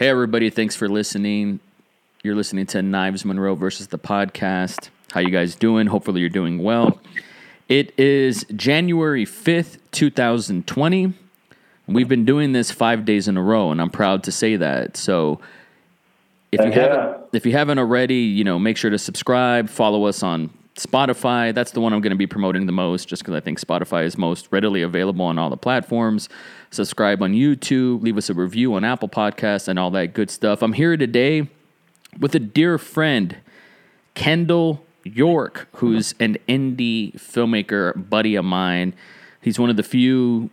Hey, everybody. Thanks for listening. You're listening to Knives Monroe versus the podcast. How you guys doing? Hopefully, you're doing well. It is January 5th, 2020. We've been doing this five days in a row, and I'm proud to say that. So, if you yeah. haven't if you haven't already, you know, make sure to subscribe, follow us on Spotify. That's the one I'm going to be promoting the most just because I think Spotify is most readily available on all the platforms. Subscribe on YouTube, leave us a review on Apple Podcasts and all that good stuff. I'm here today with a dear friend, Kendall York, who's an indie filmmaker buddy of mine. He's one of the few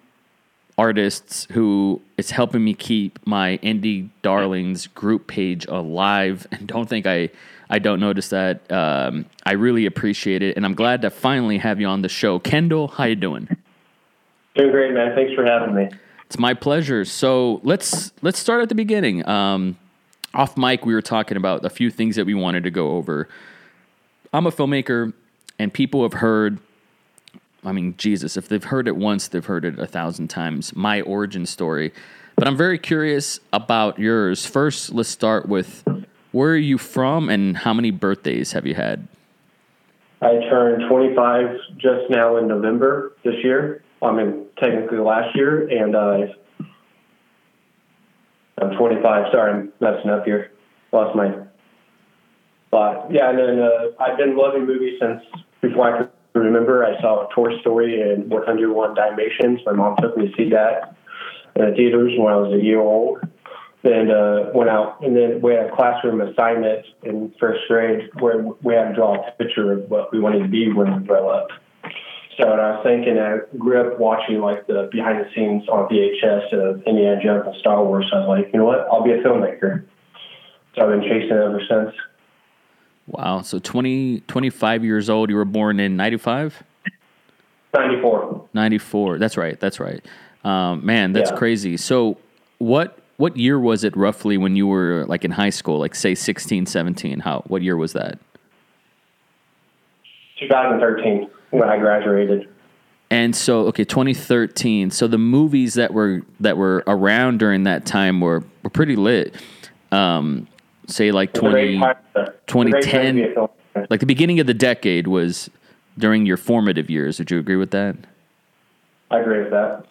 artists who is helping me keep my indie darlings group page alive and don't think i i don't notice that um, i really appreciate it and i'm glad to finally have you on the show kendall how you doing Doing great, man. Thanks for having me. it's my pleasure so let's let's start at the beginning um, off mic we were talking about a few things that we wanted to go over i'm a filmmaker and people have heard I mean, Jesus, if they've heard it once, they've heard it a thousand times. My origin story. But I'm very curious about yours. First, let's start with where are you from and how many birthdays have you had? I turned 25 just now in November this year. I mean, technically last year, and uh, I'm 25. Sorry, I'm messing up here. Lost my thought. Yeah, and then uh, I've been loving movies since before I could remember. I saw Toy Story and 101 Dalmatians. My mom took me to see that in the theaters when I was a year old. And uh, went out, and then we had a classroom assignment in first grade where we had to draw a picture of what we wanted to be when we grow up. So and I was thinking, I grew up watching like the behind the scenes on VHS of Indiana Jones and Star Wars. So I was like, you know what, I'll be a filmmaker. So I've been chasing it ever since. Wow. So 20, 25 years old. You were born in 95? 94. 94. That's right. That's right. Um, man, that's Yeah. crazy. So what what year was it roughly when you were like in high school, like say 16, 17? How what year was that? 2013 when I graduated. And so, okay, 2013. So the movies that were that were around during that time were were pretty lit. Um, say like It's 20, time to- it's a great time to 2010. be a filmmaker. like the beginning of the decade was during your formative years. Would you agree with that? I agree with that.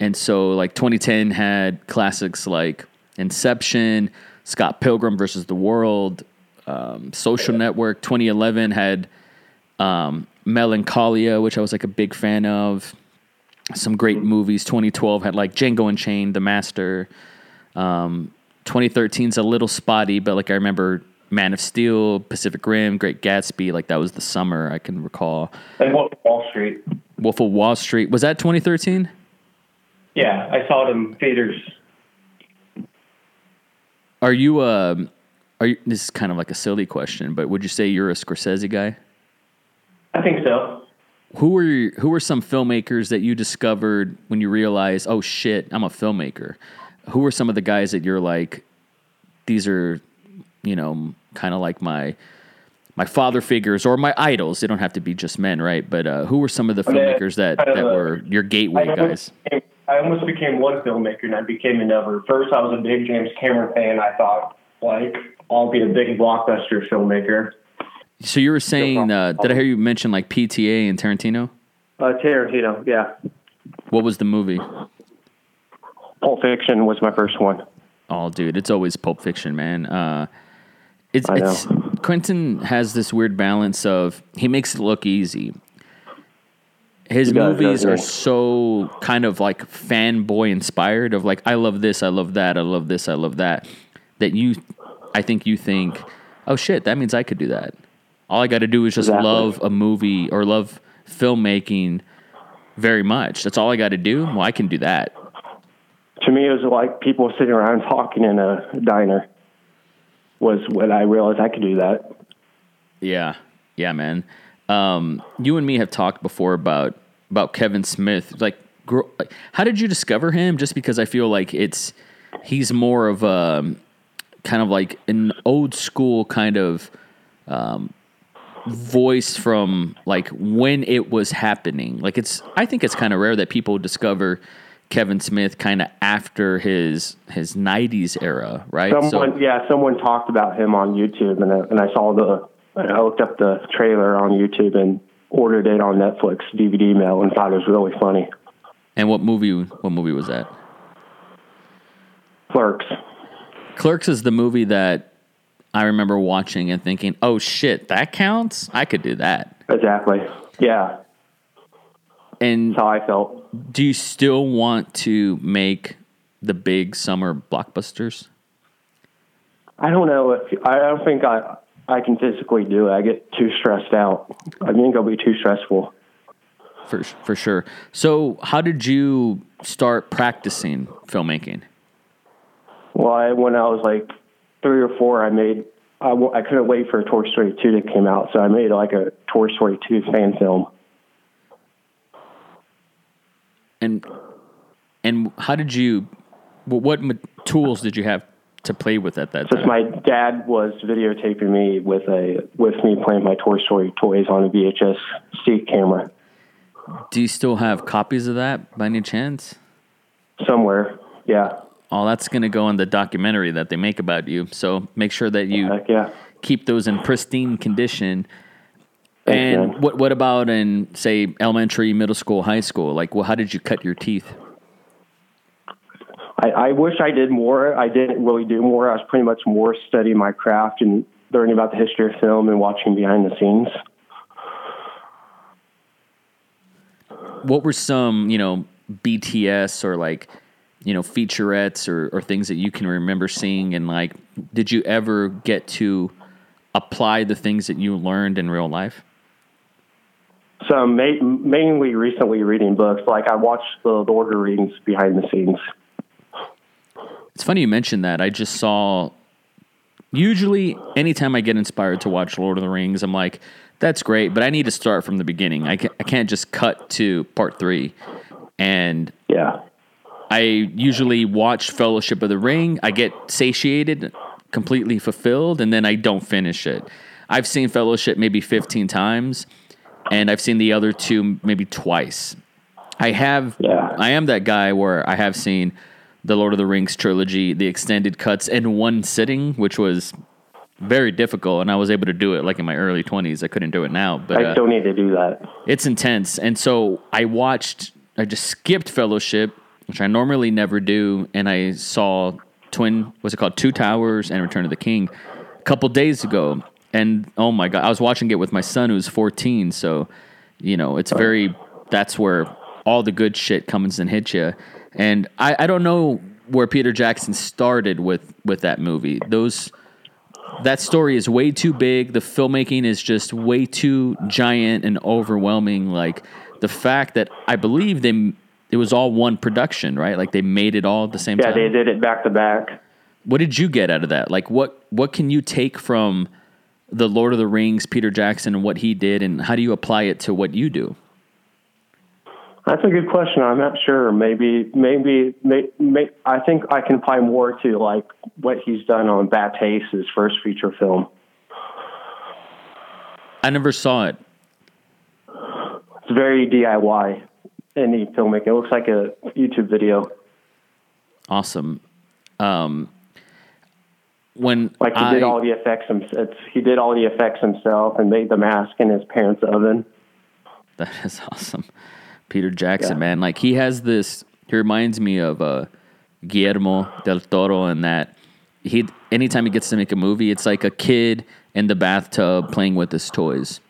And so, like 2010 had classics like Inception, Scott Pilgrim versus the World, um, Social Network. 2011 had um, Melancholia, which I was like a big fan of. Some great movies. 2012 had like Django Unchained, The Master. Um, 2013's a little spotty, but like I remember Man of Steel, Pacific Rim, Great Gatsby. Like that was the summer I can recall. And Wolf of Wall Street. Wolf of Wall Street was that 2013? Yeah, I saw it in theaters. Are you um are you this is kind of like a silly question, but would you say you're a Scorsese guy? I think so. Who were your, who were some filmmakers that you discovered when you realized, "Oh shit, I'm a filmmaker?" Who were some of the guys that you're like these are, you know, kind of like my my father figures or my idols. They don't have to be just men, right? But uh, who were some of the filmmakers that that were your gateway guys? Almost, became, I almost became one filmmaker and I became another. First, I was a big James Cameron fan. I thought, like, I'll be a big blockbuster filmmaker. So you were saying, uh, did I hear you mention like PTA and Tarantino? Uh, Tarantino, yeah. What was the movie? Pulp Fiction was my first one. Oh, dude, it's always Pulp Fiction, man. Uh, it's I know. it's Quentin has this weird balance of he makes it look easy. His movies are so kind of like fanboy inspired of like I love this, I love that, I love this, I love that. That you, I think you think, oh shit, that means I could do that. All I got to do is just Exactly. love a movie or love filmmaking very much. That's all I got to do. Well, I can do that. To me, it was like people sitting around talking in a diner. Was when I realized I could do that. Yeah, yeah, man. Um, you and me have talked before about about Kevin Smith. Like, like, how did you discover him? Just because I feel like it's he's more of a kind of like an old school kind of um, voice from like when it was happening. Like, it's I think it's kind of rare that people discover Kevin Smith kind of after his his '90s era, right? Someone, yeah, someone talked about him on YouTube, and I, and I saw the I looked up the trailer on YouTube and ordered it on Netflix DVD mail and thought it was really funny. And what movie? What movie was that? Clerks. Clerks is the movie that I remember watching and thinking, "Oh shit, that counts. I could do that." Exactly. Yeah. And That's how I felt. do you still want to make the big summer blockbusters? I don't know if I don't think I I can physically do it. I get too stressed out. I think it'll be too stressful. For for sure. So, how did you start practicing filmmaking? Well, I, when I was like three or four, I made. I couldn't wait for Toy Story 2 to come out, so I made like a Toy Story 2 fan film. And and how did you? wh- What tools did you have to play with at that Since time? my dad was videotaping me with a with me playing my Toy Story toys on a VHS C camera Do you still have copies of that by any chance? somewhere. Yeah, Oh, that's going to go in the documentary that they make about you. So make sure that you heck yeah. keep those in pristine condition. Thanks, and man. what what about in say elementary, middle school, high school? Like, well, how did you cut your teeth? I, I wish I did more. I didn't really do more. I was pretty much more studying my craft and learning about the history of film and watching behind the scenes. What were some you know BTS or like you know featurettes or, or things that you can remember seeing and like did you ever get to apply the things that you learned in real life? So ma- mainly recently reading books. Like I watched the Lord of the Rings behind the scenes. It's funny you mentioned that. I just saw. Usually, anytime I get inspired to watch Lord of the Rings, I'm like, "That's great," but I need to start from the beginning. I can't, I can't just cut to part three. And Yeah. I usually watch Fellowship of the Ring. I get satiated, completely fulfilled, and then I don't finish it. I've seen Fellowship maybe 15 times, and I've seen the other two maybe twice. I have, Yeah. I am that guy where I have seen the Lord of the Rings trilogy, the extended cuts in one sitting, which was very difficult, and I was able to do it like in my early 20s. I couldn't do it now, but I uh, still need to do that. it's intense. And so I watched, I just skipped Fellowship, which I normally never do, and I saw Twin, what's it called? Two Towers and Return of the King a couple days ago. And oh my God, I was watching it with my son who's 14. So, you know, it's very, that's where all the good shit comes and hits you. And I, I don't know where Peter Jackson started with, with that movie. Those, that story is way too big. The filmmaking is just way too giant and overwhelming. Like the fact that I believe they it was all one production, right? Like they made it all at the same Yeah, time. they did it back to back. What did you get out of that? Like what what can you take from the Lord of the Rings, Peter Jackson, and what he did, and how do you apply it to what you do? That's a good question. I'm not sure. Maybe, maybe, may, may, I think I can apply more to like what he's done on Bad Taste, his first feature film. I never saw it. It's very DIY, any filmmaking. It looks like a YouTube video. Awesome. Um, when Like he I, did all the effects. him- It's, he did all the effects himself and made the mask in his parents' oven. That is awesome. Peter Jackson, Yeah. man. Like he has this he reminds me of uh Guillermo del Toro and that he anytime he gets to make a movie, it's like a kid in the bathtub playing with his toys.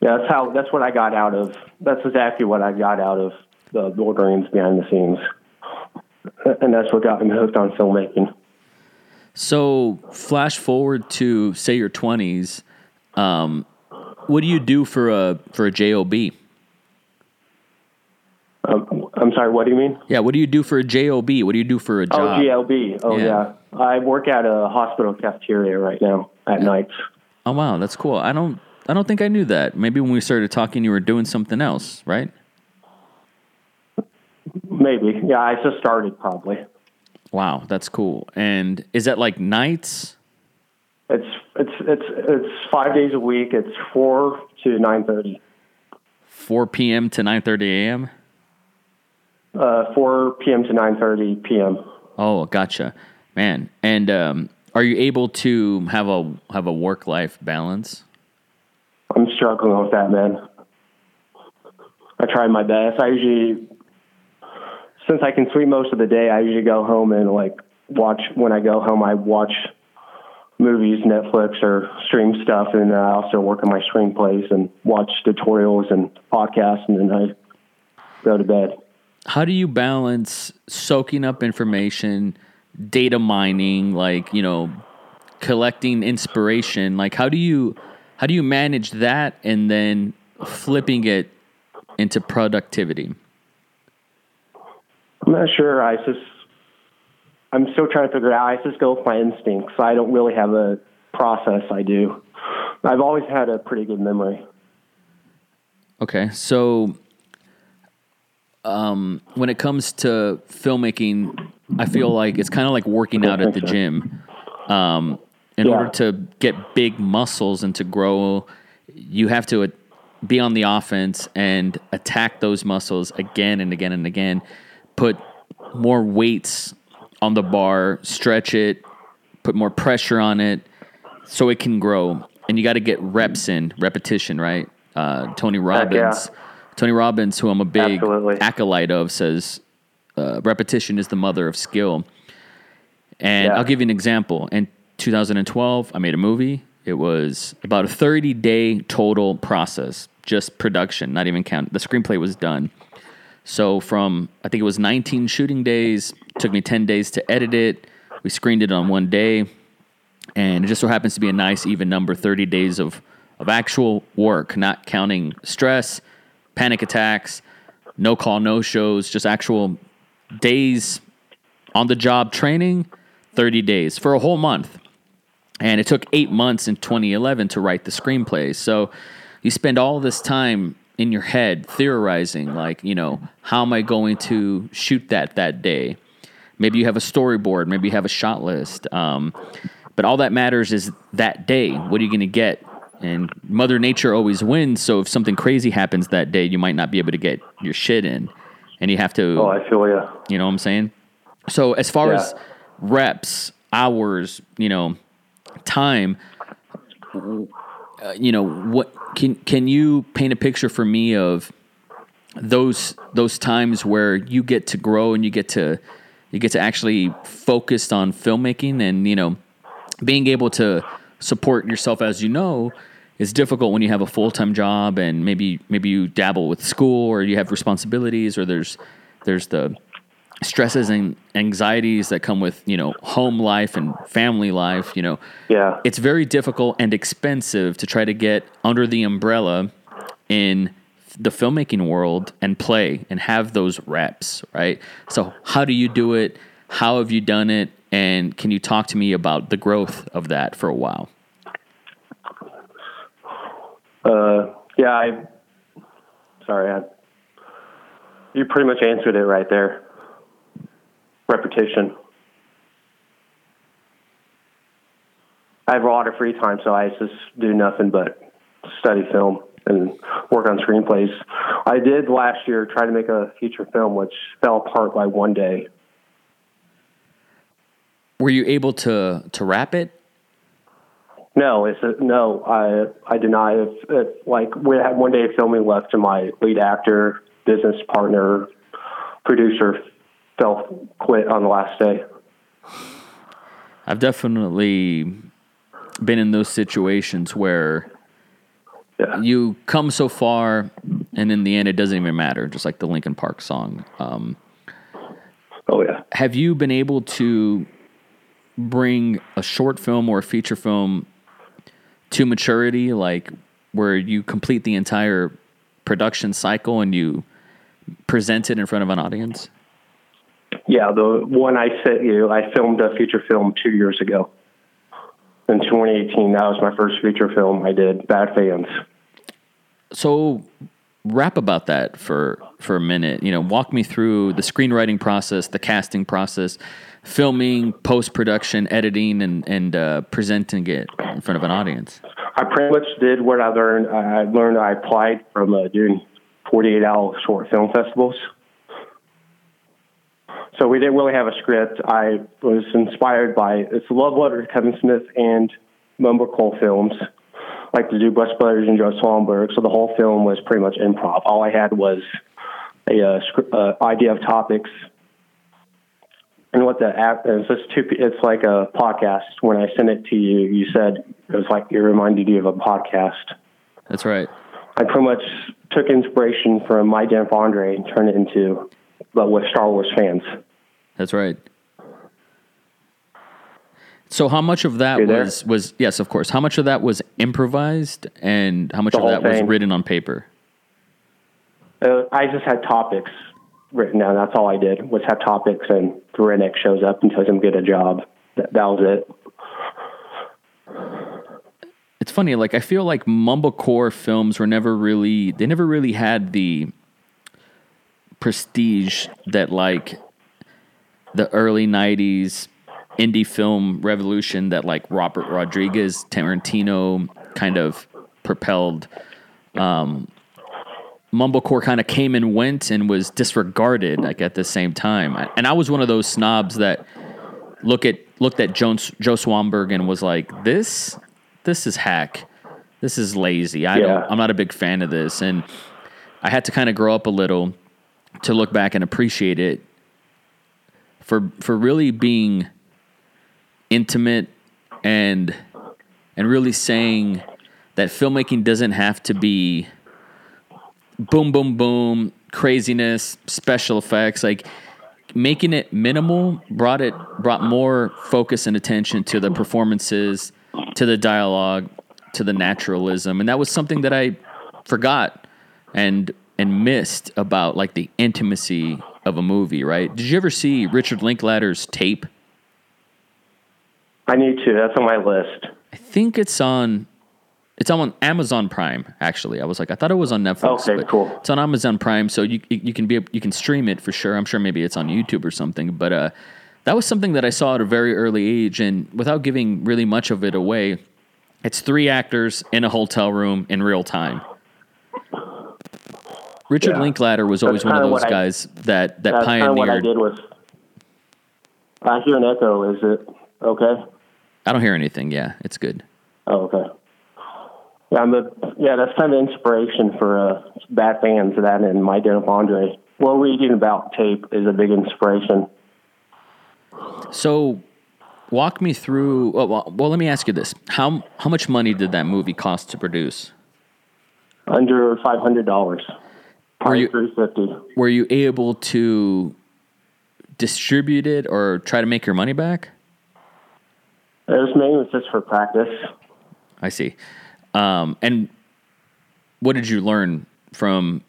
Yeah, that's how. That's what I got out of. That's exactly what I got out of the Rings behind the scenes, and that's what got me hooked on filmmaking. So flash forward to say your twenties. Um, what do you do for a for a job? Um, I'm sorry. What do you mean? Yeah, what do you do for a job? What do you do for a job? Oh? GLB. Oh, Yeah. yeah. I work at a hospital cafeteria right now at nights. Oh wow, that's cool. I don't I don't think I knew that. Maybe when we started talking, you were doing something else, right? Maybe. Yeah, I just started probably. Wow, that's cool. And is that like nights? It's it's it's it's five days a week. It's four to nine thirty. 4 p.m. to 9:30 a.m. Uh, 4 p.m. to 9:30 p.m. Oh, gotcha, man. And um, are you able to have a have a work life balance? I'm struggling with that, man. I try my best. I usually, since I can sleep most of the day, I usually go home and like watch. When I go home, I watch movies, Netflix, or stream stuff, and I also work on my screenplays and watch tutorials and podcasts, and then I go to bed. How do you balance soaking up information, data mining, like you know, collecting inspiration? Like how do you how do you manage that and then flipping it into productivity? I'm not sure. I just I'm still trying to figure it out. I just go with my instincts. I don't really have a process. I do. I've always had a pretty good memory. Okay, so um, when it comes to filmmaking, I feel like it's kind of like working out at the gym. Um, in Yeah. order to get big muscles and to grow, you have to uh, be on the offense and attack those muscles again and again and again. Put more weights on the bar, stretch it, put more pressure on it so it can grow. And you got to get reps in, repetition, right? Uh, Tony Heck yeah. Tony Robbins, who I'm a big Absolutely. acolyte of, says uh, repetition is the mother of skill. And Yeah. I'll give you an example. In 2012, I made a movie. It was about a 30 day total process, just production, not even count. The screenplay was done. So from I think it was 19 shooting days, took me 10 days to edit it. We screened it on one day, and it just so happens to be a nice even number 30 days of of actual work, not counting stress, panic attacks, no call no shows, just actual days on the job training, 30 days for a whole month. And it took eight months in 2011 to write the screenplay. So you spend all this time in your head theorizing, like, you know, how am I going to shoot that that day? Maybe you have a storyboard, maybe you have a shot list. Um, but all that matters is that day. What are you going to get? And Mother Nature always wins. So if something crazy happens that day, you might not be able to get your shit in. And you have to. Oh, I feel you. You know what I'm saying? So as far Yeah. as reps, hours, you know, time, uh, you know, what can can you paint a picture for me of those those times where you get to grow and you get to you get to actually focused on filmmaking and you know being able to support yourself as you know is difficult when you have a full-time job and maybe maybe you dabble with school or you have responsibilities or there's there's the stresses and anxieties that come with you know home life and family life you know Yeah. it's very difficult and expensive to try to get under the umbrella in the filmmaking world and play and have those reps, right? So, how do you do it? How have you done it? And can you talk to me about the growth of that for a while? Uh, yeah, I. Sorry, I, you pretty much answered it right there. Repetition. I have a lot of free time, so I just do nothing but study film and work on screenplays. I did last year try to make a feature film, which fell apart by one day. Were you able to to wrap it? No, it's a, no. I I not. If, if, like we had one day of filming left, and my lead actor, business partner, producer fell quit on the last day. I've definitely been in those situations where Yeah, you come so far, and in the end, it doesn't even matter. Just like the Linkin Park song. Um, oh yeah. have you been able to bring a short film or a feature film to maturity like where you complete the entire production cycle and you present it in front of an audience Yeah, the one I sent you, I filmed a feature film two years ago. In 2018, that was my first feature film I did, Bad Fans. so rap about that for for a minute you know walk me through the screenwriting process the casting process filming post-production editing and and uh, presenting it in front of an audience I pretty much did what I learned. I learned I applied from uh, doing 48 hour short film festivals. so we didn't really have a script. I was inspired by it's love letter to Kevin Smith and Mumblecore films, like the Duplass Brothers and Joe Swanberg. So the whole film was pretty much improv. All I had was a uh, script, uh, idea of topics. And what the app is, it's, two, it's like a podcast. When I sent it to you, you said it was like it reminded you of a podcast. That's right. I pretty much took inspiration from My Damn Andre and turned it into, but with Star Wars fans. That's right. So how much of that was was yes, of course. How much of that was improvised, and how much The of that was written on paper? Uh, I just had topics written down. That's all I did was have topics, and the shows up and tells him get a job. That, that was it. It's funny. Like I feel like mumblecore films were never really they never really had the prestige that like the early '90s indie film revolution that like Robert Rodriguez, Tarantino kind of propelled. Um, mumblecore kind of came and went and was disregarded like at the same time. And I was one of those snobs that look at looked at Jones, Joe Swanberg and was like, "This, this is hack. This is lazy. I Yeah. don't. I'm not a big fan of this." And I had to kind of grow up a little to look back and appreciate it for for really being intimate and and really saying that filmmaking doesn't have to be boom boom boom craziness special effects like making it minimal brought it brought more focus and attention to the performances to the dialogue to the naturalism and that was something that i forgot and and missed about like the intimacy of a movie right did you ever see richard linklater's tape I need to. That's on my list. i think it's on it's on amazon prime actually i was like i thought it was on netflix Okay, cool. it's on amazon prime so you you can be you can stream it for sure i'm sure maybe it's on youtube or something but uh that was something that i saw at a very early age and without giving really much of it away it's three actors in a hotel room in real time richard Yeah. linklater was always one of those what I- guys that that That's of what I pioneered did with. I hear an echo. Is it okay? i don't hear anything yeah it's good Oh, okay. Yeah, I'm a, yeah, that's kind of inspiration for uh, bad fans. That and my Dennis Andre. Well, reading about tape is a big inspiration. So, walk me through. Well, well, well, let me ask you this: how how much money did that movie cost to produce? Under five hundred dollars. Probably you- three fifty. Were you able to distribute it or try to make your money back? It was mainly just for practice. I see. Um, and what did you learn from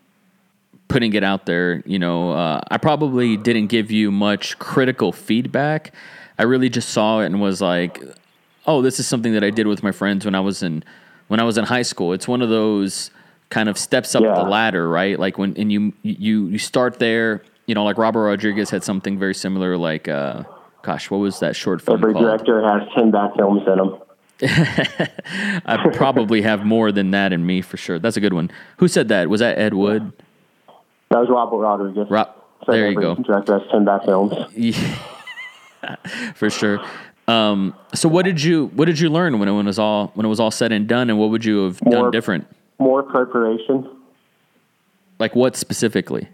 putting it out there? You know, uh, I probably didn't give you much critical feedback. I really just saw it and was like, "Oh, this is something that I did with my friends when I was in when I was in high school." It's one of those kind of steps up Yeah. the ladder, right? Like when and you you you start there. You know, like Robert Rodriguez had something very similar. Like, uh, gosh, what was that short film Every called? director has ten back films in them. I probably have more than that in me for sure. That's a good one. Who said that? Was that Ed Wood? That was Robert Rodriguez. Rob, So there you go. Director has ten back films. for sure. Um, so what did you what did you learn when it was all when it was all said and done, and what would you have done different? More preparation. Like what specifically?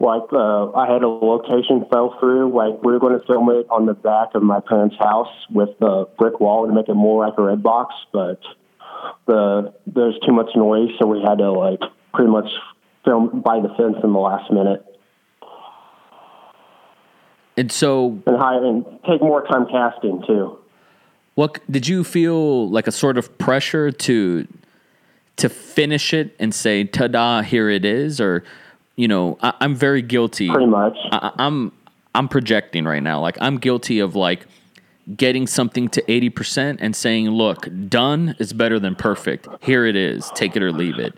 Like uh, I had a location fell through. Like we were going to film it on the back of my parents' house with a brick wall to make it more like a red box, but the there's too much noise, so we had to like pretty much film by the fence in the last minute And so, and hire and take more time casting too. what did you feel like a sort of pressure to to finish it and say, "Ta-da, here it is," or you know, I, I'm very guilty. Pretty much. I, I'm I'm projecting right now. Like I'm guilty of like getting something to 80% and saying, "Look, done is better than perfect. Here it is. Take it or leave it."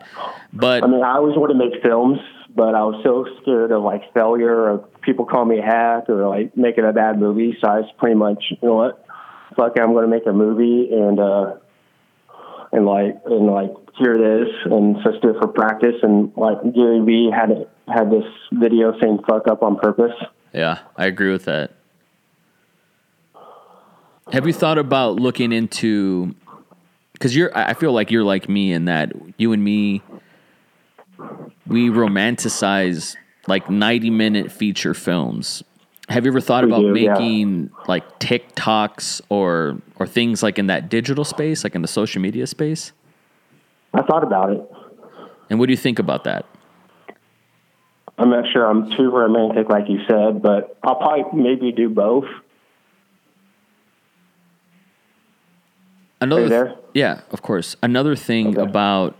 But I mean, I always wanted to make films, but I was so scared of like failure or people call me a hack or like making a bad movie. So I was pretty much, you know what, fuck, it, I'm going to make a movie and uh, and like and like here it is, and just do it for practice. And like Gary Vee had had this video saying "fuck up on purpose." Yeah, I agree with that. Have you thought about looking into because you're I feel like you're like me in that you and me we romanticize like 90 minute feature films. Have you ever thought We about do, yeah. making like TikToks or or things like in that digital space, like in the social media space? I thought about it. And what do you think about that? I'm not sure I'm too romantic, like you said, but I'll probably maybe do both. Another Are you th- yeah, of course. Another thing Okay. about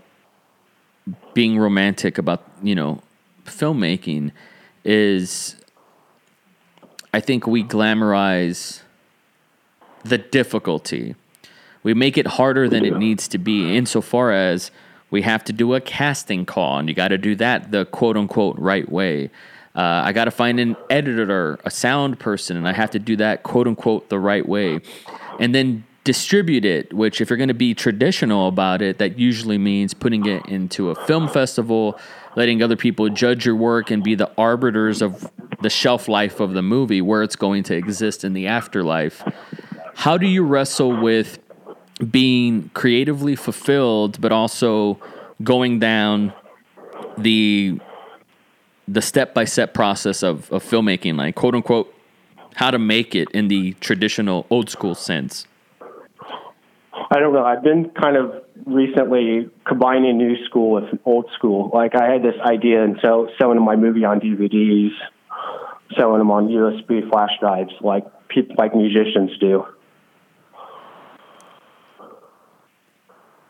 being romantic about, you know, filmmaking is I think we glamorize the difficulty. We make it harder than it needs to be insofar as we have to do a casting call and you got to do that the quote unquote right way. Uh, I got to find an editor, a sound person, and I have to do that quote unquote the right way. And then distribute it, which, if you're going to be traditional about it, that usually means putting it into a film festival, letting other people judge your work and be the arbiters of the shelf life of the movie, where it's going to exist in the afterlife. How do you wrestle with being creatively fulfilled, but also going down the the step by step process of, of filmmaking, like quote unquote, how to make it in the traditional old school sense. I don't know. I've been kind of recently combining new school with old school. Like I had this idea and so selling my movie on DVDs, selling them on USB flash drives, like people like musicians do.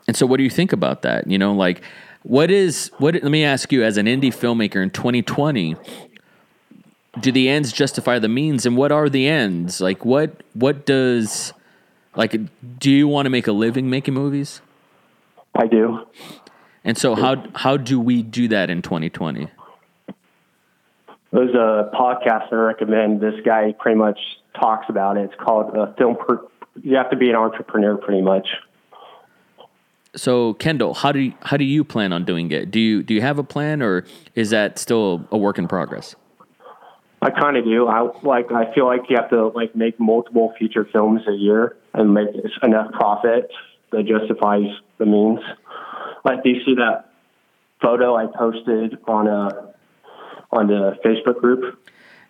And so, what do you think about that? You know, like, what is what? Let me ask you, as an indie filmmaker in 2020, do the ends justify the means, and what are the ends? Like, what what does like? Do you want to make a living making movies? I do. And so, how how do we do that in 2020? There's a podcast I recommend. This guy pretty much talks about it. It's called uh, Film. Per- you have to be an entrepreneur, pretty much. So, Kendall, how do you, how do you plan on doing it? Do you do you have a plan, or is that still a work in progress? I kind of do. I like. I feel like you have to like make multiple feature films a year and make enough profit that justifies the means. Like, do you see that photo I posted on a on the Facebook group?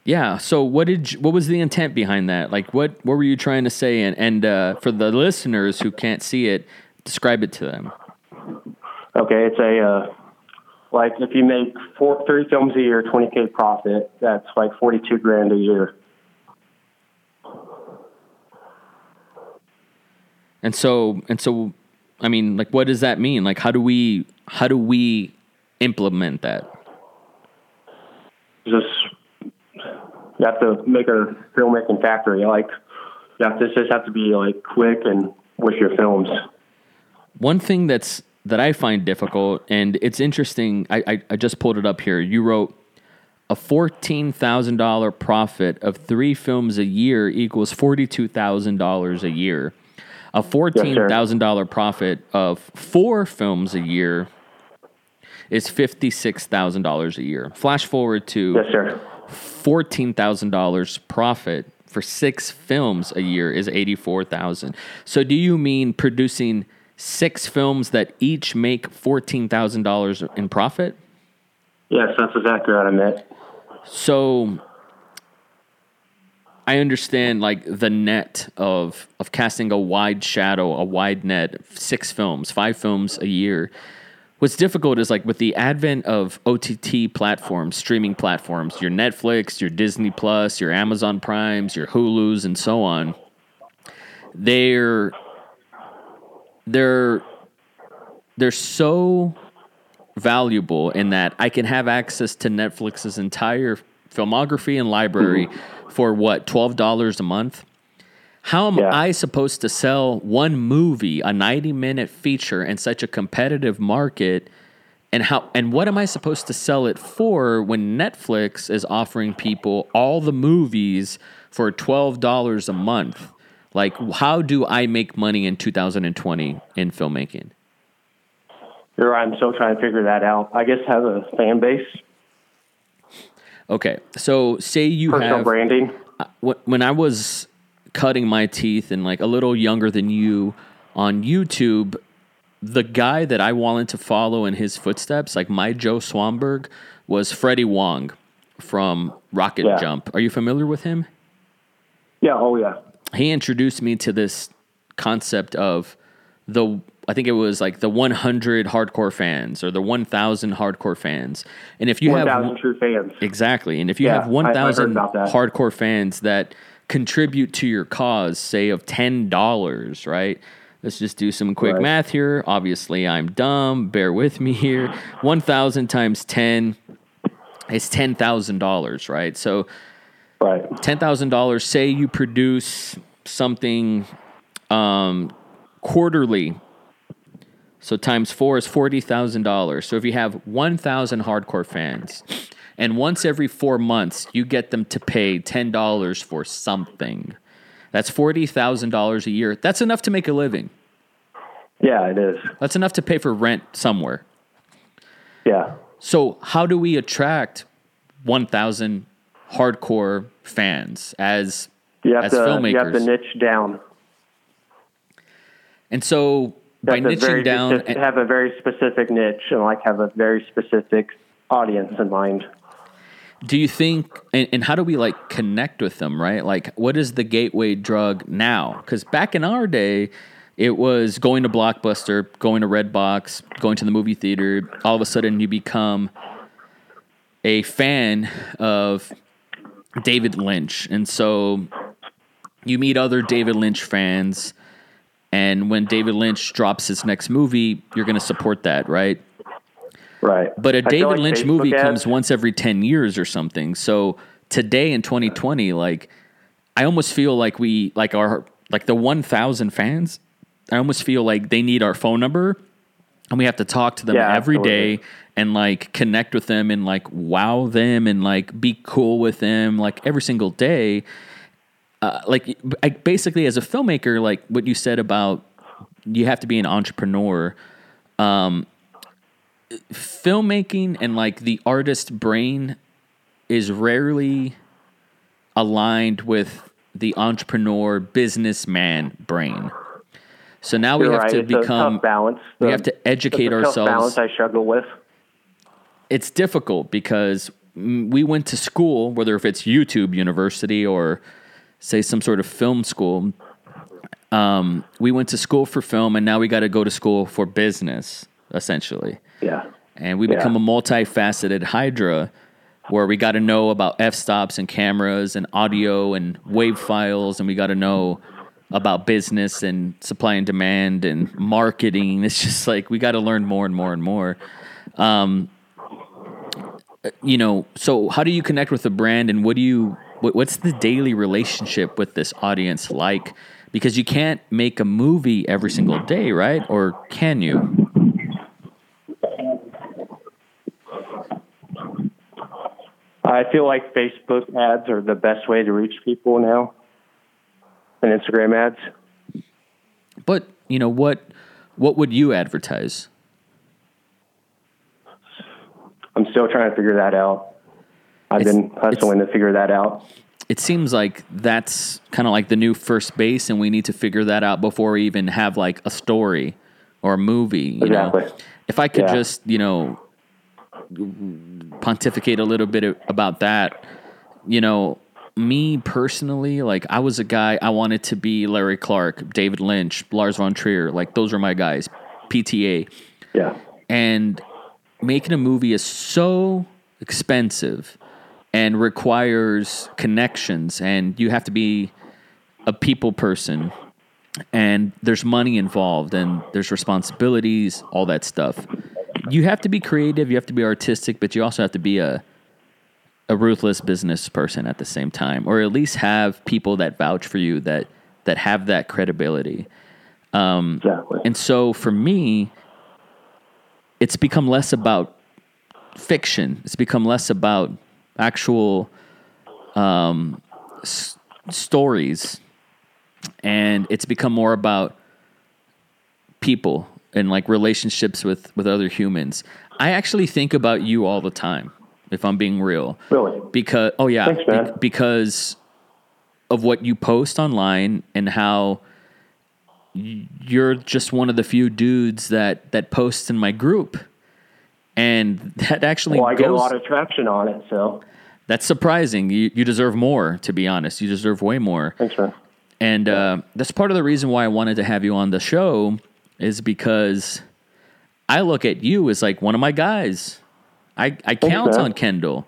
Yeah. So what did you, what was the intent behind that? Like what what were you trying to say? And and uh, for the listeners who can't see it, describe it to them. Okay, it's a uh, like if you make four, three films a year, 20k profit. That's like 42 grand a year. And so and so, I mean, like, what does that mean? Like, how do we how do we implement that? Just you have to make a filmmaking factory. Like, you have to just have to be like quick and with your films. One thing that's that I find difficult, and it's interesting. I I, I just pulled it up here. You wrote. A fourteen thousand dollar profit of three films a year equals forty two thousand dollars a year. A fourteen thousand dollar profit of four films a year is fifty six thousand dollars a year. Flash forward to Yes, sir. fourteen thousand dollars profit for six films a year is eighty four thousand. So do you mean producing six films that each make fourteen thousand dollars in profit? Yes, that's exactly what I meant. So I understand like the net of of casting a wide shadow, a wide net, six films, five films a year. What's difficult is like with the advent of OTT platforms, streaming platforms, your Netflix, your Disney Plus, your Amazon Primes, your Hulu's, and so on. They're they're they're so valuable in that I can have access to Netflix's entire filmography and library mm-hmm. for what twelve dollars a month. How am Yeah. I supposed to sell one movie, a ninety minute feature, in such a competitive market? And how and what am I supposed to sell it for when Netflix is offering people all the movies for twelve dollars a month? Like, how do I make money in 2020 in filmmaking? You're right. I'm still trying to figure that out. I guess have a fan base. Okay, so say you Personal have branding. Uh, when I was cutting my teeth and like a little younger than you on YouTube, the guy that I wanted to follow in his footsteps, like my Joe Swanberg, was Freddie Wong from Rocket Yeah. Jump. Are you familiar with him? Yeah. Oh yeah. He introduced me to this concept of the I think it was like the 100 hardcore fans or the 1000 hardcore fans. And if you One have thousand true fans. Exactly. And if you Yeah, have I- I heard 1,000 hardcore fans that contribute to your cause, say of $10, right? Let's just do some quick Right. math here. Obviously, I'm dumb. Bear with me here. 1,000 times 10 is $10,000, right? So Right. $10,000, say you produce something um, quarterly. So times four is $40,000. So if you have 1,000 hardcore fans, and once every four months, you get them to pay $10 for something. That's $40,000 a year. That's enough to make a living. Yeah, it is. That's enough to pay for rent somewhere. Yeah. So, how do we attract 1,000 hardcore fans as You have as to filmmakers? you have to niche down. and so, by niching very down, have a very specific niche and like have a very specific audience in mind. Do you think, and, and how do we like connect with them, right? Like, what is the gateway drug now? Because back in our day, it was going to Blockbuster, going to Redbox, going to the movie theater. All of a sudden, you become a fan of David Lynch. And so you meet other David Lynch fans. And when David Lynch drops his next movie, you're going to support that, right? Right. But a David like Lynch Facebook movie ads- comes once every 10 years or something. So today in 2020, like, I almost feel like we, like our, like the 1,000 fans, I almost feel like they need our phone number and we have to talk to them Yeah, every day absolutely. and like connect with them and like wow them and like be cool with them like every single day. Uh, like I, basically as a filmmaker, like what you said about you have to be an entrepreneur. Um, filmmaking and like the artist brain is rarely aligned with the entrepreneur businessman brain. So now we You're have right. to it's become balance. we The- have to educate it's a tough ourselves. Balance I struggle with. it's difficult because we went to school, whether if it's YouTube University or say some sort of film school. Um, we went to school for film, and now we got to go to school for business, essentially. Yeah. And we Yeah. become a multifaceted hydra where we got to know about f stops and cameras and audio and wave files, and we got to know about business and supply and demand and marketing. It's just like we got to learn more and more and more. Um, you know, so how do you connect with the brand, and what do you? What, what's the daily relationship with this audience like? Because you can't make a movie every single day, right? Or can you? I feel like Facebook ads are the best way to reach people now, and Instagram ads. But you know what? What would you advertise? I'm still trying to figure that out. I've It's- been hustling to figure that out. It seems like that's kind of like the new first base, and we need to figure that out before we even have like a story or a movie. You know, Exactly. if I could Yeah. just you know pontificate a little bit about that, you know, me personally, like I was a guy I wanted to be Larry Clark, David Lynch, Lars von Trier, like those are my guys. PTA. Yeah. and making a movie is so expensive and requires connections and you have to be a people person and there's money involved and there's responsibilities all that stuff you have to be creative you have to be artistic but you also have to be a a ruthless business person at the same time or at least have people that vouch for you that that have that credibility Exactly. and so for me, it's become less about fiction. It's become less about actual um, s- stories. And it's become more about people and like relationships with, with other humans. I actually think about you all the time. if I'm being real. Really? Because oh yeah, Thanks, man. be- because of what you post online and how you're just one of the few dudes that that posts in my group. And that actually Well, I get a lot of traction on it, so that's surprising. You you deserve more, to be honest. You deserve way more. thanks, man. And uh, that's part of the reason why I wanted to have you on the show is because I look at you as like one of my guys. I, I count on Kendall,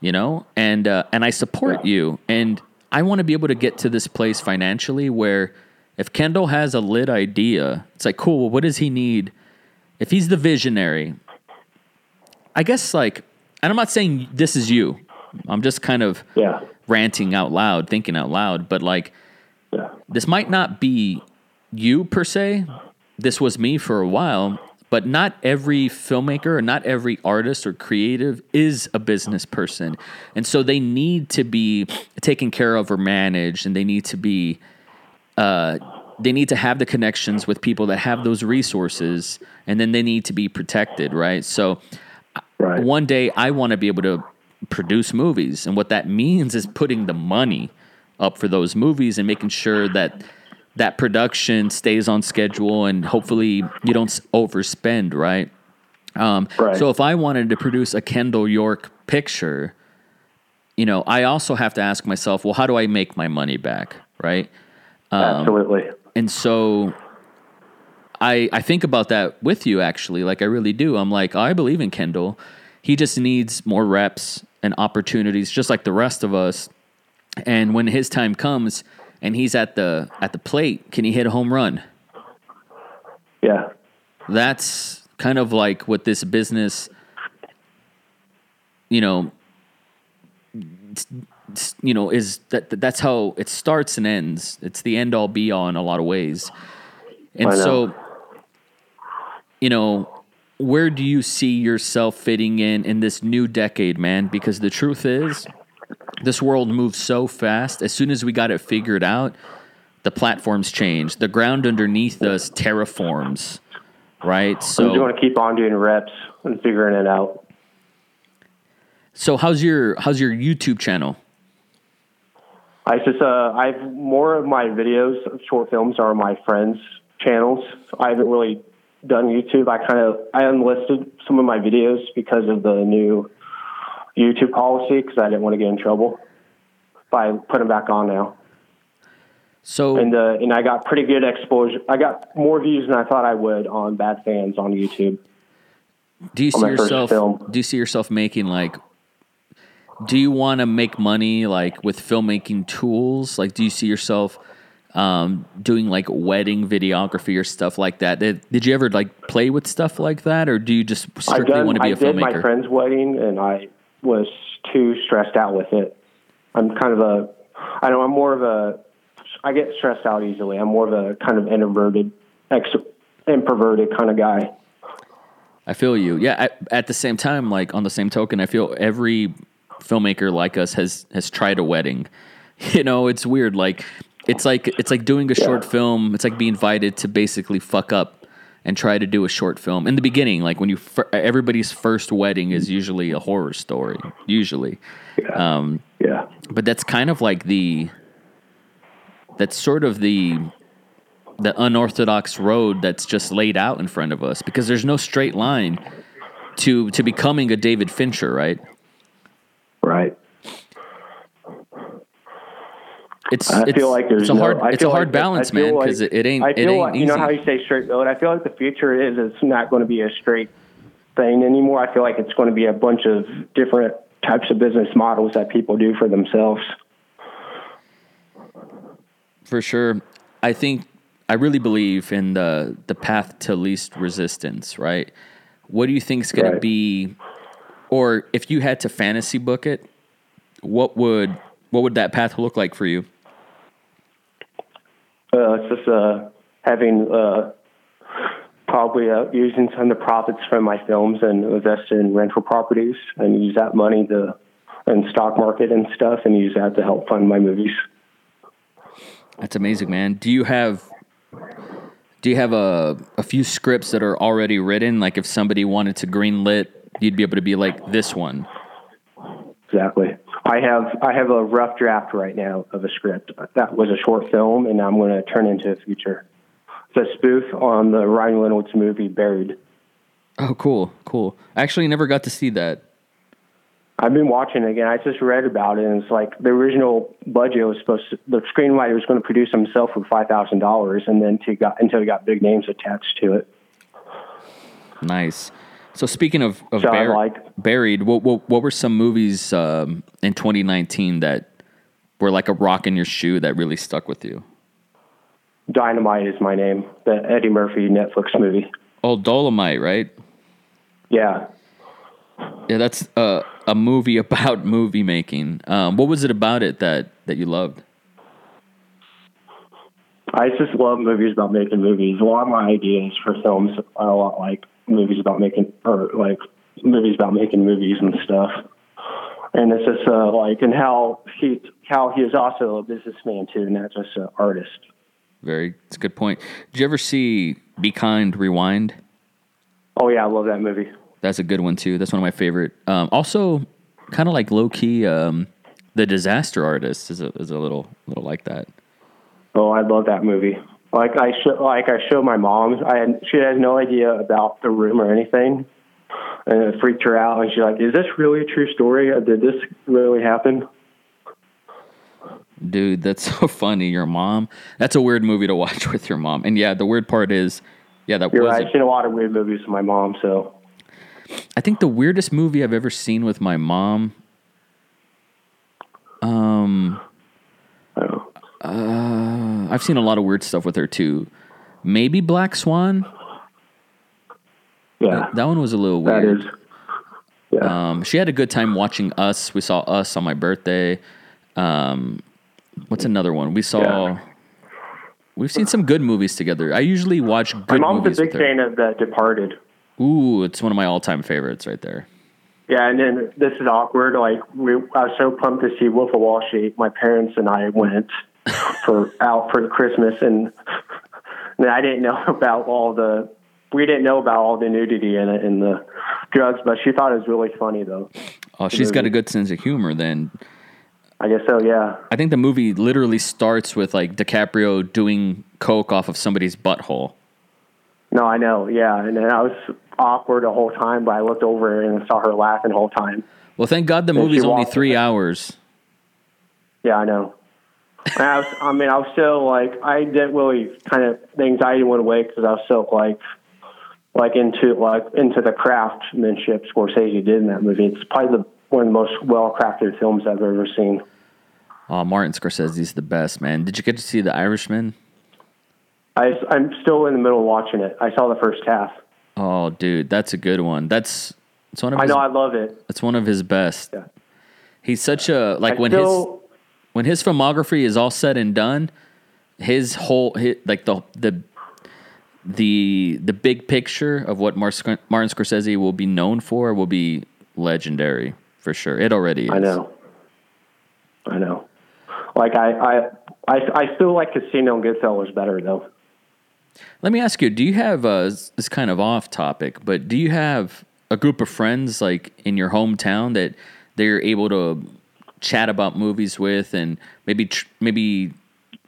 you know, and uh, and I support you. And I want to be able to get to this place financially where if Kendall has a lit idea, it's like, cool, well, what does he need? If he's the visionary, I guess like, and I'm not saying this is you. I'm just kind of Yeah, ranting out loud, thinking out loud, but like, yeah, this might not be you per se. This was me for a while, but not every filmmaker or not every artist or creative is a business person. And so they need to be taken care of or managed, and they need to be, uh, they need to have the connections with people that have those resources, and then they need to be protected, right? So, right. one day I want to be able to produce movies. And what that means is putting the money up for those movies and making sure that that production stays on schedule and hopefully you don't overspend, right? Um, Right. So if I wanted to produce a Kendall York picture, you know, I also have to ask myself, well, how do I make my money back, right? um, Absolutely. And so I I think about that with you actually, like I really do. I'm like, I believe in Kendall. He just needs more reps and opportunities just like the rest of us. And when his time comes and he's at the at the plate, can he hit a home run? Yeah, That's kind of like what this business you know you know is that- that's how it starts and ends. It's the end all be all in a lot of ways. And so you know where do you see yourself fitting in in this new decade, man? Because the truth is this world moves so fast. As soon as we got it figured out, the platforms change. The ground underneath us terraforms, right? I'm So just going to keep on doing reps and figuring it out. So how's your how's your YouTube channel? I just uh, I've more of my videos, short films, are my friends' channels. I haven't really done YouTube. I kind of I unlisted some of my videos because of the new YouTube policy because I didn't want to get in trouble. But I put them back on now, So and uh, and I got pretty good exposure. I got more views than I thought I would on Bad Fans on YouTube. do you see yourself do you see yourself making like do you want to make money like with filmmaking tools? Like do you see yourself um, doing like wedding videography or stuff like that? Did, did you ever like play with stuff like that or do you just strictly done. want to be I a did my friend's wedding, and I was too stressed out with it. I'm kind of a. I know I'm more of a. I get stressed out easily. I'm more of a kind of introverted, ex, introverted kind of guy. I feel you. Yeah. At, at the same time, like on the same token, I feel every filmmaker like us has has tried a wedding. You know, it's weird. Like it's like it's like doing a short film. It's like being invited to basically fuck up and try to do a short film in the beginning. Like when you fir- everybody's first wedding is usually a horror story. Usually, um, Yeah. but that's kind of like the that's sort of the the unorthodox road that's just laid out in front of us because there's no straight line to to becoming a David Fincher, right? Right. It's I it's, feel like there's it's a no- hard it's a hard like- balance, man, because it, it ain't I it feel ain't like easy. you know how you say straight road. I feel like the future is it's not going to be a straight thing anymore. I feel like it's going to be a bunch of different types of business models that people do for themselves. For sure. I think I really believe in the the path to least resistance, right? What do you think is going Right. to be or if you had to fantasy book it, what would what would that path look like for you? Uh, it's just uh, having uh, probably uh, using some of the profits from my films and invest in rental properties and use that money to in stock market and stuff and use that to help fund my movies. That's amazing, man. Do you have do you have a a few scripts that are already written? Like if somebody wanted to greenlit, you'd be able to be like this one. exactly. I have I have a rough draft right now of a script that was a short film, and I'm going to turn into a feature. It's a spoof on the Ryan Reynolds movie Buried. Oh, cool, cool. I actually never got to see that. I've been watching it again. I just read about it, and it's like the original budget was supposed to. The screenwriter was going to produce himself for five thousand dollars, and then to got until he got big names attached to it. Nice. So speaking of, of like- buried, what, what what were some movies um, in 2019 that were like a rock in your shoe that really stuck with you? Dynamite is my name. The Eddie Murphy Netflix movie. Oh, Dolemite, right? Yeah, Yeah, that's a a movie about movie making. Um, what was it about it that that you loved? I just love movies about making movies. A lot of my ideas for films are a lot like movies about making, or like movies about making movies and stuff. And it's just uh, like, and how he how he is also a businessman too, not just an artist. Very, it's a good point. Did you ever see Be Kind, Rewind? Oh yeah, I love that movie. That's a good one too. That's one of my favorite. Um, also, kind of like low key, um, The Disaster Artist is a, is a little little like that. Oh, I love that movie. Like I show, like I showed my mom. I had, she has no idea about the room or anything, and it freaked her out. And she's like, "Is this really a true story? Did this really happen?" Dude, that's so funny. Your mom. That's a weird movie to watch with your mom. And yeah, the weird part is, yeah, that You're was. right. I've seen a lot of weird movies with my mom, so I think the weirdest movie I've ever seen with my mom. Um, I don't know. Uh, I've seen a lot of weird stuff with her too. Maybe Black Swan. yeah, That one was a little weird. is. Yeah, Um, she had a good time watching Us. We saw Us on my birthday. Um, what's another one? We saw. Yeah. We've seen some good movies together. I usually watch my good mom's a movies big fan of The Departed. Ooh, it's one of my all-time favorites right there. Yeah, and then this is awkward. Like we, I was so pumped to see Wolf of Wall Street. My parents and I went for out for Christmas, and, and I didn't know about all the. We didn't know about all the nudity in it and the drugs, but she thought it was really funny though. Oh, she's got a good sense of humor. Then I guess so. Yeah. I think the movie literally starts with like DiCaprio doing coke off of somebody's butthole. No, I know. Yeah, and then I was awkward the whole time, but I looked over and saw her laughing the whole time. Well, thank God the And movie's only three away. hours. Yeah, I know. I, was, I mean, I was still like, I didn't really kind of the anxiety went away because I was still like, like into like into the craftsmanship Scorsese did in that movie. It's probably the one of the most well crafted films I've ever seen. Oh, Martin Scorsese's the best, man. Did you get to see The Irishman? I, I'm still in the middle of watching it. I saw the first half. Oh, dude, that's a good one. That's it's one of I his, know I love it. it's one of his best. Yeah. He's such a like I when his still, when his filmography is all said and done, his whole hit like the the the the big picture of what Mar- Martin Scorsese will be known for will be legendary for sure. It already is. I know. I know. Like I, I, I, I still like Casino and Goodfellas better though. Let me ask you: Do you have uh, this kind of off topic, but do you have a group of friends like in your hometown that they're able to chat about movies with, and maybe tr- maybe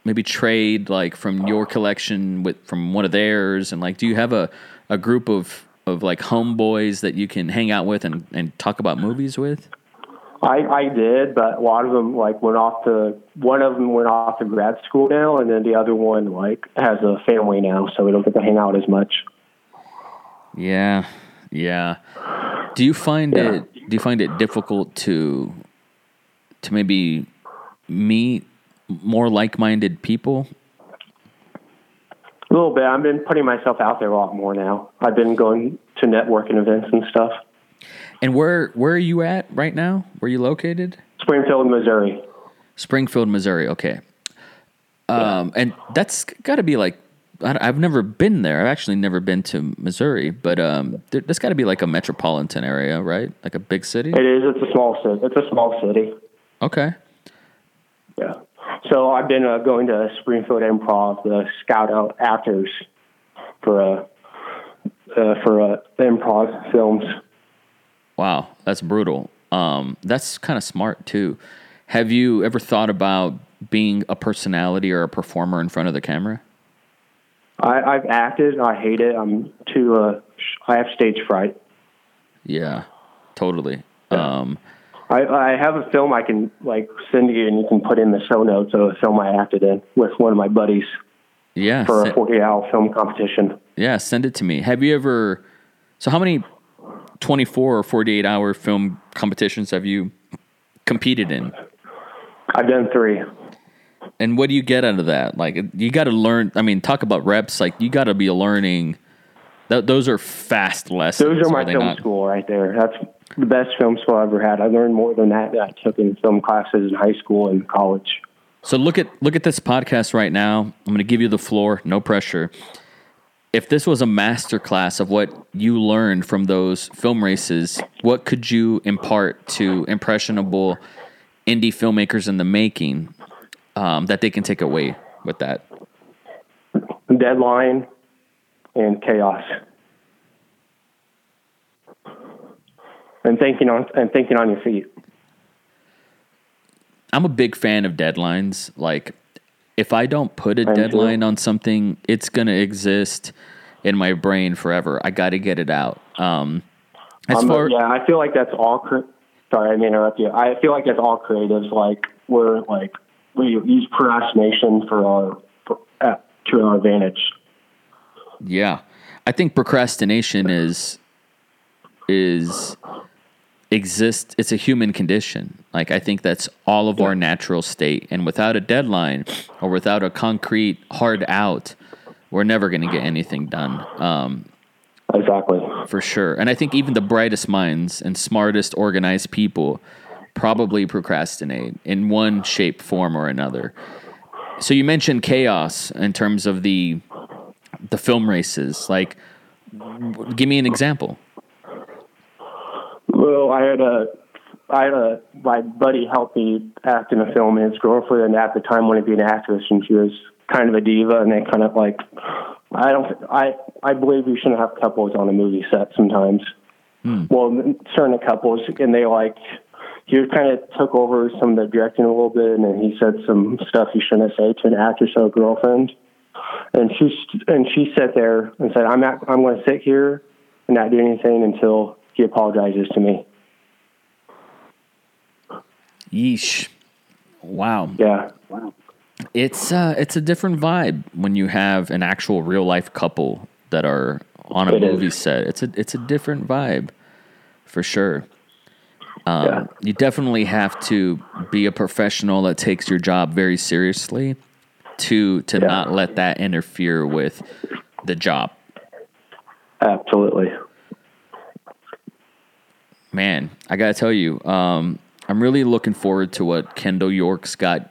maybe trade like from your collection with from one of theirs, and like, do you have a a group of of like homeboys that you can hang out with and and talk about movies with? I, I did, but a lot of them like went off to one of them went off to grad school now, and then the other one like has a family now, so we don't get to hang out as much. Yeah, yeah. Do you find Yeah. it? Do you find it difficult to to maybe meet more like-minded people? A little bit. I've been putting myself out there a lot more now. I've been going to networking events and stuff. And where where are you at right now? Where are you located? Springfield, Missouri. Springfield, Missouri. Okay. Um, and that's got to be like I- I've never been there. I've actually never been to Missouri, but um, that's got to be like a metropolitan area, right? Like a big city. It is. It's a small city. It's a small city. Okay. Yeah. So I've been uh, going to Springfield Improv the scout out actors for uh, uh, for uh, improv films. Wow, that's brutal. Um, that's kind of smart too. Have you ever thought about being a personality or a performer in front of the camera? I, I've acted. I hate it. I'm too. Uh, I have stage fright. Yeah, totally. Um, I, I have a film I can like send you, and you can put in the show notes of a film I acted in with one of my buddies yeah, for a 40 hour film competition. yeah. Send it to me. Have you ever? So, how many twenty-four or forty-eight hour film competitions have you competed in? I've done three. And what do you get out of that? Like, you got to learn. I mean, talk about reps. Like, you got to be learning. Th- those are fast lessons. Those are my they film not? school right there. That's the best film school I ever had. I learned more than that that I took in film classes in high school and college. So look at look at this podcast right now. I'm going to give you the floor, no pressure. If this was a master class of what you learned from those film races, what could you impart to impressionable indie filmmakers in the making um, that they can take away with that? Deadline and chaos. And thinking on and thinking on your feet. I'm a big fan of deadlines. Like, if I don't put a I'm sure. deadline on something, it's gonna exist in my brain forever. I got to get it out. Um, as Um, far yeah, I feel like that's all. Cre- Sorry, I didn't interrupt you. I feel like that's all creatives. Like we're like we use procrastination for our for, uh, to our advantage. Yeah. I think procrastination is is exists it's a human condition. Like I think that's all of our natural state and without a deadline or without a concrete hard out, we're never going to get anything done. Um, Exactly. for sure. And I think even the brightest minds and smartest organized people probably procrastinate in one shape, form, or another. So you mentioned chaos in terms of the the film races. Like, give me an example. Well, I had a, I had a, my buddy helped me act in a film, and his girlfriend at the time wanted to be an actress, and she was kind of a diva, and they kind of like, I don't, I, I believe you shouldn't have couples on a movie set sometimes. Hmm. Well, certain couples, and they like, he kind of took over some of the directing a little bit, and then he said some stuff you shouldn't say to an actress or a girlfriend. And she and she sat there and said, "I'm not, I'm going to sit here and not do anything until he apologizes to me." Yeesh. Wow. Yeah, Wow. It's uh it's a different vibe when you have an actual real life couple that are on a It is. movie set. It's a it's a different vibe for sure. Um, Yeah. You definitely have to be a professional that takes your job very seriously to to Yeah. not let that interfere with the job. absolutely. Man, I gotta tell you, um, I'm really looking forward to what Kendall York's got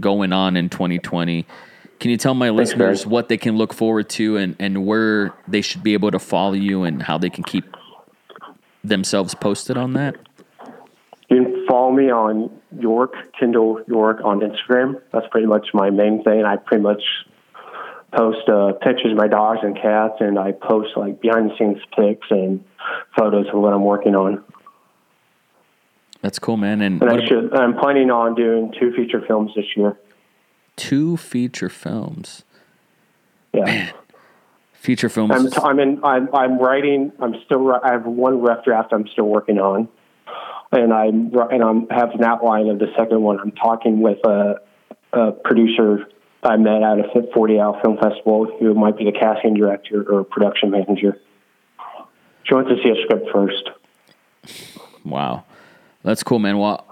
going on in 2020. Can you tell my listeners man. what they can look forward to and, and where they should be able to follow you and how they can keep themselves posted on that? You can follow me on York Kendall York on Instagram. That's pretty much my main thing. I pretty much post uh, pictures of my dogs and cats, and I post like behind the scenes pics and photos of what I'm working on. That's cool, man. And And I should, I'm planning on doing two feature films this year. two feature films. Yeah. Feature films. I'm, t- I'm in. I'm, I'm writing. I'm still. I have one rough draft. I'm still working on, and I'm and I'm have an outline of the second one. I'm talking with a, a producer I met at a 40 Hour Film Festival who might be the casting director or production manager. She wants to see a script first. Wow, that's cool, man. Well,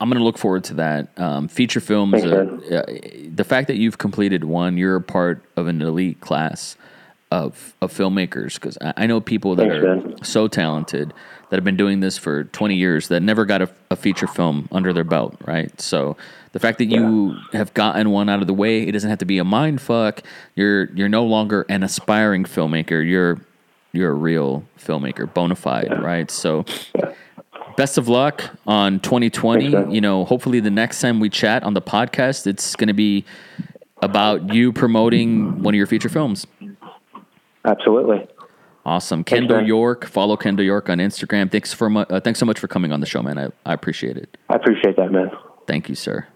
I'm gonna look forward to that. Um, feature films. Uh, the fact that you've completed one, you're a part of an elite class of of filmmakers. Because I, I know people that Thanks, are man. so talented that have been doing this for 20 years that never got a, a feature film under their belt. Right. So the fact that you have gotten one out of the way, it doesn't have to be a mind fuck. You're you're no longer an aspiring filmmaker. You're you're a real filmmaker, bona fide, right? So best of luck on 2020. Thanks, you know, hopefully the next time we chat on the podcast, it's going to be about you promoting one of your feature films. Absolutely. Awesome, Kendall man. York. Follow Kendall York on Instagram. Thanks for mu- uh, thanks so much for coming on the show, man. I, I appreciate it. I appreciate that, man. Thank you, sir.